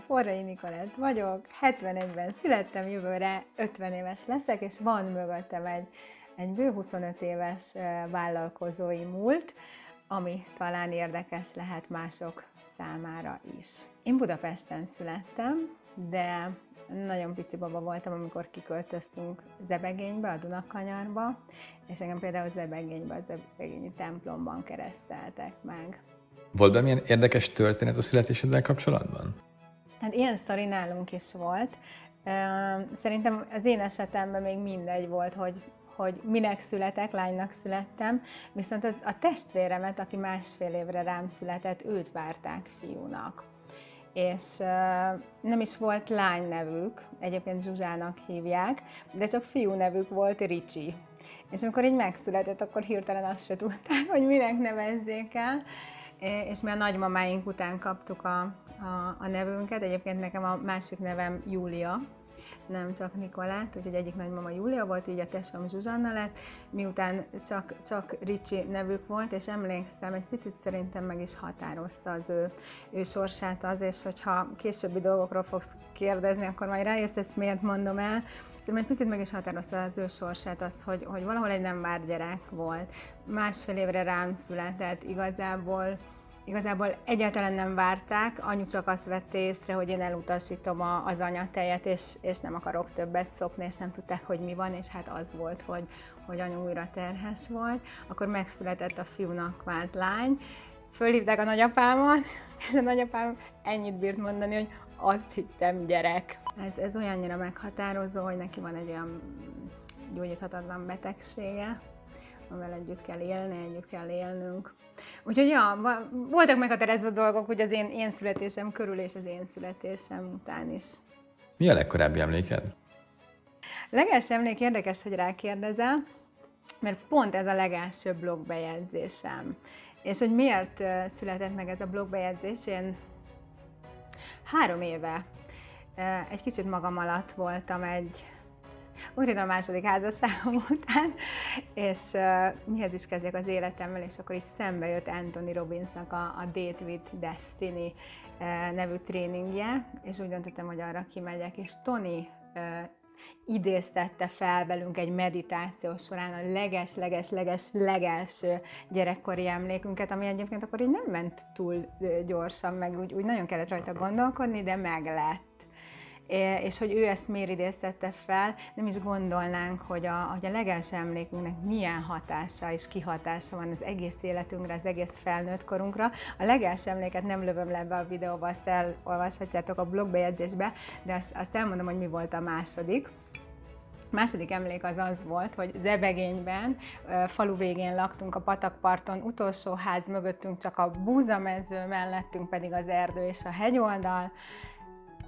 Forrai Nikolett vagyok, 71-ben születtem, jövőre 50 éves leszek, és van mögöttem egy, egy bő 25 éves vállalkozói múlt, ami talán érdekes lehet mások számára is. Én Budapesten születtem, de nagyon pici baba voltam, amikor kiköltöztünk Zebegénybe, a Dunakanyarba, és engem például Zebegénybe, a Zebegényi templomban kereszteltek meg. Volt bármilyen érdekes történet a születéseddel kapcsolatban? Hát ilyen sztori nálunk is volt. Szerintem az én esetemben még mindegy volt, hogy, hogy minek születek, lánynak születtem, viszont az, a testvéremet, aki másfél évre rám született, őt várták fiúnak. És nem is volt lány nevük, egyébként Zsuzsának hívják, de csak fiú nevük volt, Ricsi. És amikor így megszületett, akkor hirtelen azt se tudták, hogy minek nevezzék el, és mi a nagymamáink után kaptuk a, a, a nevünket. Egyébként nekem a másik nevem Júlia, nem csak Nikolát, úgyhogy egyik nagymama Júlia volt, így a tesóm Zsuzsanna lett, miután csak, csak Ricsi nevük volt, és emlékszem, egy picit szerintem meg is határozta az ő, ő sorsát az, és hogyha későbbi dolgokról fogsz kérdezni, akkor majd rájössz, ezt miért mondom el, Szerintem egy picit meg is határozta az ő sorsát az, hogy, hogy valahol egy nem vár gyerek volt. Másfél évre rám született, igazából Igazából egyáltalán nem várták, anyu csak azt vette észre, hogy én elutasítom a, az anyatejet, és, és nem akarok többet szopni, és nem tudták, hogy mi van, és hát az volt, hogy, hogy anyu újra terhes volt. Akkor megszületett a fiúnak várt lány, fölhívták a nagyapámat, és a nagyapám ennyit bírt mondani, hogy azt hittem gyerek. Ez, ez olyannyira meghatározó, hogy neki van egy olyan gyógyíthatatlan betegsége, amivel együtt kell élni, együtt kell élnünk. Úgyhogy ja, voltak meghatározó dolgok, hogy az én, én születésem körül és az én születésem után is. Mi a legkorábbi emléked? Legelső emlék érdekes, hogy rákérdezel, mert pont ez a legelső blogbejegyzésem. És hogy miért született meg ez a blogbejegyzés, én három éve egy kicsit magam alatt voltam egy konkrétan a második házasságom után, és uh, mihez is kezdjek az életemmel, és akkor is szembe jött Anthony Robbinsnak a, a Date with Destiny uh, nevű tréningje, és úgy döntöttem, hogy arra kimegyek, és Tony uh, idéztette fel velünk egy meditáció során a leges-leges-leges legelső gyerekkori emlékünket, ami egyébként akkor így nem ment túl gyorsan, meg úgy, úgy nagyon kellett rajta gondolkodni, de meg lett és hogy ő ezt miért idéztette fel, nem is gondolnánk, hogy a, hogy a legelső emlékünknek milyen hatása és kihatása van az egész életünkre, az egész felnőtt korunkra. A legelső emléket nem lövöm le be a videóba, azt elolvashatjátok a blogbejegyzésbe, de azt, azt elmondom, hogy mi volt a második. Második emlék az az volt, hogy Zebegényben, falu végén laktunk a patakparton, utolsó ház mögöttünk csak a búzamező, mellettünk pedig az erdő és a hegyoldal,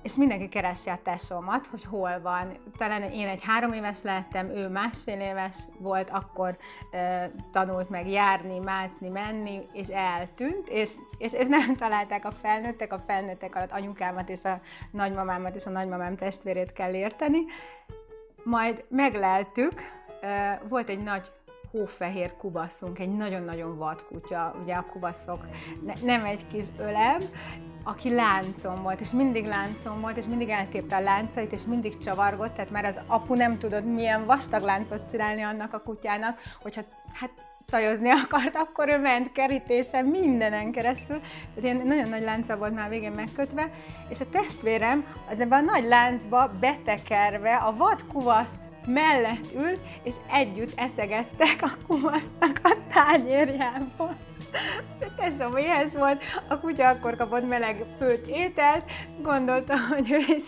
és mindenki keresi a tesómat, hogy hol van. Talán én egy három éves lettem, ő másfél éves volt, akkor e, tanult meg járni, mászni, menni, és eltűnt, és, és, és nem találták a felnőttek, a felnőttek alatt anyukámat és a nagymamámat és a nagymamám testvérét kell érteni. Majd megleltük, e, volt egy nagy hófehér kubaszunk, egy nagyon-nagyon vad kutya, ugye a kubaszok, ne, nem egy kis ölem, aki láncom volt, és mindig láncom volt, és mindig eltépte a láncait, és mindig csavargott, tehát már az apu nem tudott milyen vastag láncot csinálni annak a kutyának, hogyha hát csajozni akart, akkor ő ment kerítésen, mindenen keresztül. Tehát ilyen nagyon nagy lánca volt már végén megkötve, és a testvérem az ebben a nagy láncba betekerve a vad kuvasz mellett ült, és együtt eszegettek a kuvasznak a tányérjából. Tesóm éhes volt, a kutya akkor kapott meleg főt ételt, gondolta, hogy ő is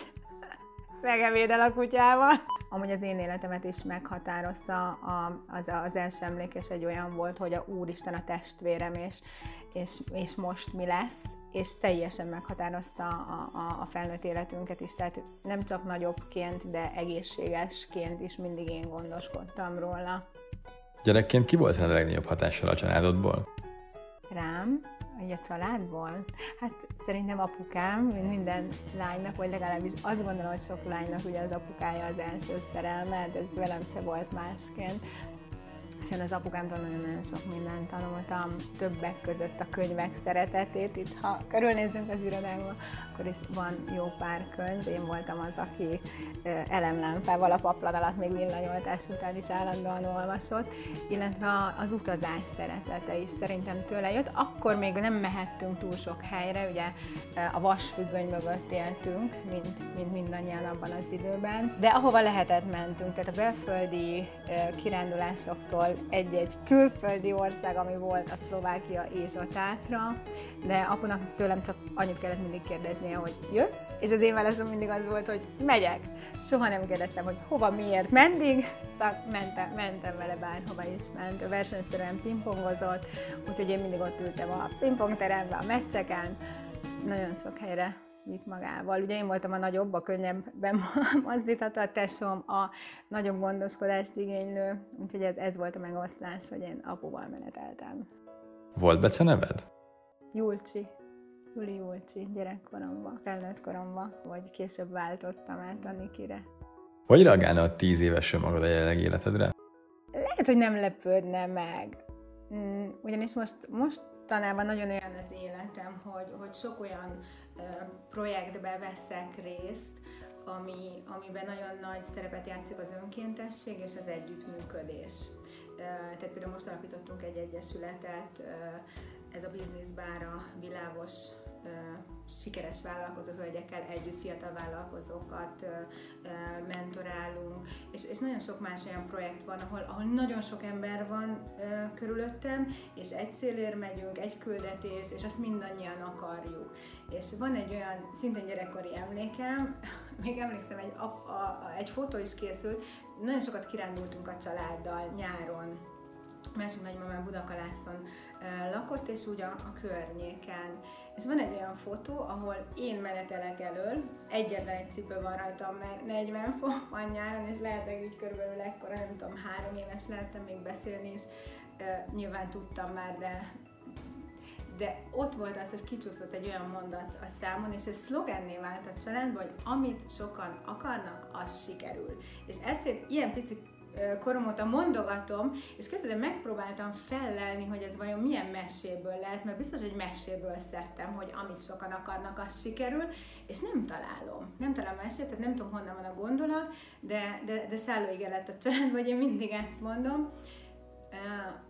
megevédel a kutyával. Amúgy az én életemet is meghatározta a, az, az első emlékes egy olyan volt, hogy a Úristen a testvérem, és, és, és most mi lesz, és teljesen meghatározta a, a, a felnőtt életünket is, tehát nem csak nagyobbként, de egészségesként is mindig én gondoskodtam róla. Gyerekként ki volt a legnagyobb hatással a családodból? Rám, vagy a családból? Hát szerintem apukám, mint minden lánynak, vagy legalábbis azt gondolom, hogy sok lánynak ugye az apukája az első szerelme, de ez velem se volt másként. És én az apukámtól nagyon-nagyon sok mindent tanultam, többek között a könyvek szeretetét. Itt, ha körülnézünk az irodánkba, akkor is van jó pár könyv. Én voltam az, aki elemlámpával a paplan alatt még villanyoltás után is állandóan olvasott, illetve az utazás szeretete is szerintem tőle jött. Akkor még nem mehettünk túl sok helyre, ugye a vasfüggöny mögött éltünk, mint, mint mindannyian abban az időben, de ahova lehetett mentünk, tehát a belföldi kirándulásoktól egy-egy külföldi ország, ami volt a Szlovákia és a Tátra, de apunak tőlem csak annyit kellett mindig kérdeznie, hogy jössz? És az én válaszom mindig az volt, hogy megyek. Soha nem kérdeztem, hogy hova, miért, mendig, csak mentem, mentem vele bárhova is ment. A versenyszerűen pingpongozott, úgyhogy én mindig ott ültem a pingpongteremben, a meccseken, nagyon sok helyre vitt magával. Ugye én voltam a nagyobb, a könnyebben mozdítható, a tesom a nagyobb gondoskodást igénylő, úgyhogy ez, ez volt a megosztás, hogy én apuval meneteltem. Volt Bece neved? Julcsi. Juli Julcsi gyerekkoromban, felnőtt koromban, vagy később váltottam át a Nikire. Hogy reagálna a tíz éves magad a jelenlegi életedre? Lehet, hogy nem lepődne meg. Mm, ugyanis most, most tanában nagyon olyan az életem, hogy, hogy sok olyan projektbe veszek részt, ami, amiben nagyon nagy szerepet játszik az önkéntesség és az együttműködés. Tehát például most alapítottunk egy egyesületet, ez a Business Bar világos sikeres vállalkozó hölgyekkel együtt fiatal vállalkozókat mentorálunk, és, és nagyon sok más olyan projekt van, ahol, ahol nagyon sok ember van körülöttem, és egy célért megyünk, egy küldetés, és azt mindannyian akarjuk. És van egy olyan szintén gyerekkori emlékem, még emlékszem, egy, a, a, egy fotó is készült, nagyon sokat kirándultunk a családdal nyáron, másik nagymamám Budakalászon lakott, és úgy a, a környéken. És van egy olyan fotó, ahol én menetelek elől, egyetlen egy cipő van rajtam, mert 40 fok van nyáron, és lehetek így körülbelül ekkora, nem tudom, három éves lehettem még beszélni is, nyilván tudtam már, de de ott volt az, hogy kicsúszott egy olyan mondat a számon, és ez szlogenné vált a családban, hogy amit sokan akarnak, az sikerül. És ezt ilyen pici korom óta mondogatom, és kezdetben megpróbáltam fellelni, hogy ez vajon milyen meséből lehet, mert biztos, hogy meséből szedtem, hogy amit sokan akarnak, az sikerül, és nem találom. Nem találom mesét, tehát nem tudom, honnan van a gondolat, de, de, de szállóige lett a család, vagy én mindig ezt mondom.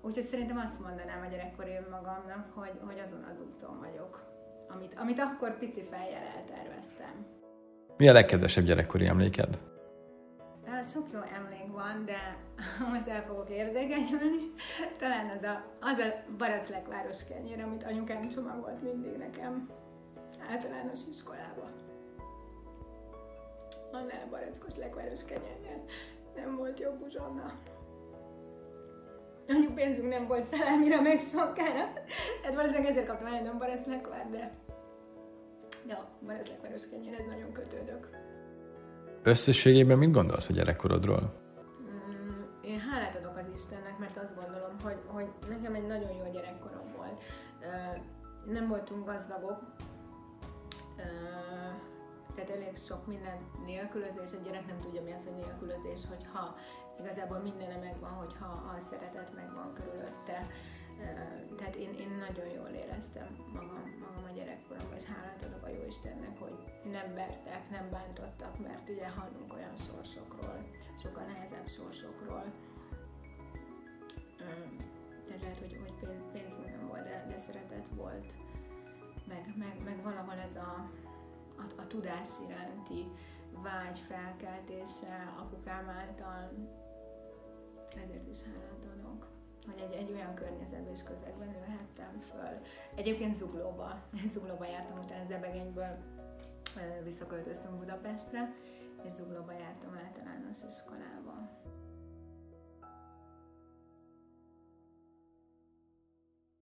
Úgyhogy szerintem azt mondanám a gyerekkori magamnak, hogy, hogy azon az úton vagyok, amit, amit akkor pici fejjel elterveztem. Mi a legkedvesebb gyerekkori emléked? Sok jó emlék van, de most el fogok érzékenyülni. Talán az a, az a baraszlekváros kenyér, amit anyukám csomagolt mindig nekem általános iskolába. Annál a barackos lekváros kenyérnél nem volt jobb uzsonna. Annyi pénzünk nem volt szalámira, meg sokára. Hát valószínűleg ezért kaptam el, nem baraszlekvár, de... Ja, baraszlekváros kenyér, ez nagyon kötődök. Összességében mit gondolsz a gyerekkorodról? Mm, én hálát adok az Istennek, mert azt gondolom, hogy, hogy nekem egy nagyon jó gyerekkorom volt. Nem voltunk gazdagok, tehát elég sok minden nélkülözés, egy gyerek nem tudja mi az, hogy nélkülözés, hogyha igazából mindene megvan, hogyha a szeretet megvan körülötte. Tehát én, én nagyon jól éreztem magam, magam a gyerekkoromban, és hálát adok a jó Istennek, hogy nem vertek, nem bántottak, mert ugye hallunk olyan sorsokról, sokkal nehezebb sorsokról. Tehát lehet, hogy, hogy pénz, pénz nem volt, de, de szeretet volt. Meg, meg, meg valahol ez a, a, a tudás iránti vágy felkeltése apukám által, ezért is hálát adok egy, olyan környezetben és közegben nőhettem föl. Egyébként Zuglóba, Zuglóba jártam utána Zebegényből, visszaköltöztünk Budapestre, és Zuglóba jártam általános